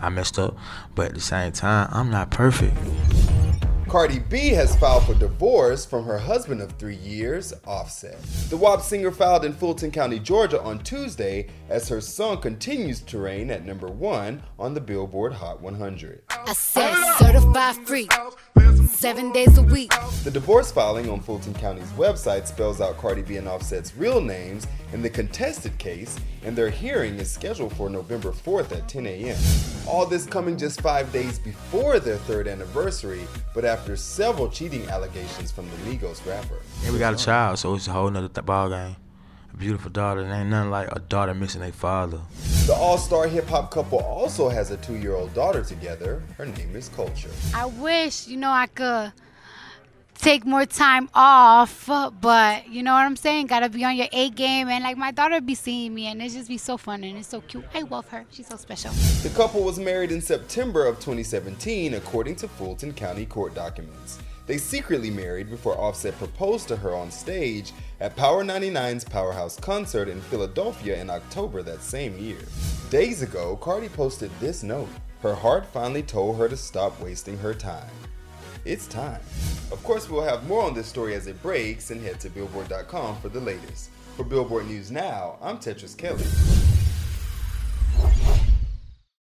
I messed up, but at the same time, I'm not perfect. Cardi B has filed for divorce from her husband of three years, Offset. The WAP singer filed in Fulton County, Georgia on Tuesday as her song continues to reign at number one on the Billboard Hot 100. I said certified free, seven days a week. The divorce filing on Fulton County's website spells out Cardi B and Offset's real names in the contested case, and their hearing is scheduled for November 4th at 10 a.m. All this coming just five days before their third anniversary, but after several cheating allegations from the Migos rapper. And we got a child, so it's a whole nother th- ball game. A beautiful daughter, and ain't nothing like a daughter missing a father. The all star hip hop couple also has a two year old daughter together. Her name is Culture. I wish, you know, I could take more time off, but you know what I'm saying? Gotta be on your A game. And like my daughter be seeing me, and it's just be so fun and it's so cute. I love her. She's so special. The couple was married in September of 2017, according to Fulton County court documents. They secretly married before Offset proposed to her on stage at Power 99's Powerhouse concert in Philadelphia in October that same year. Days ago, Cardi posted this note. Her heart finally told her to stop wasting her time. It's time. Of course, we'll have more on this story as it breaks and head to Billboard.com for the latest. For Billboard News Now, I'm Tetris Kelly.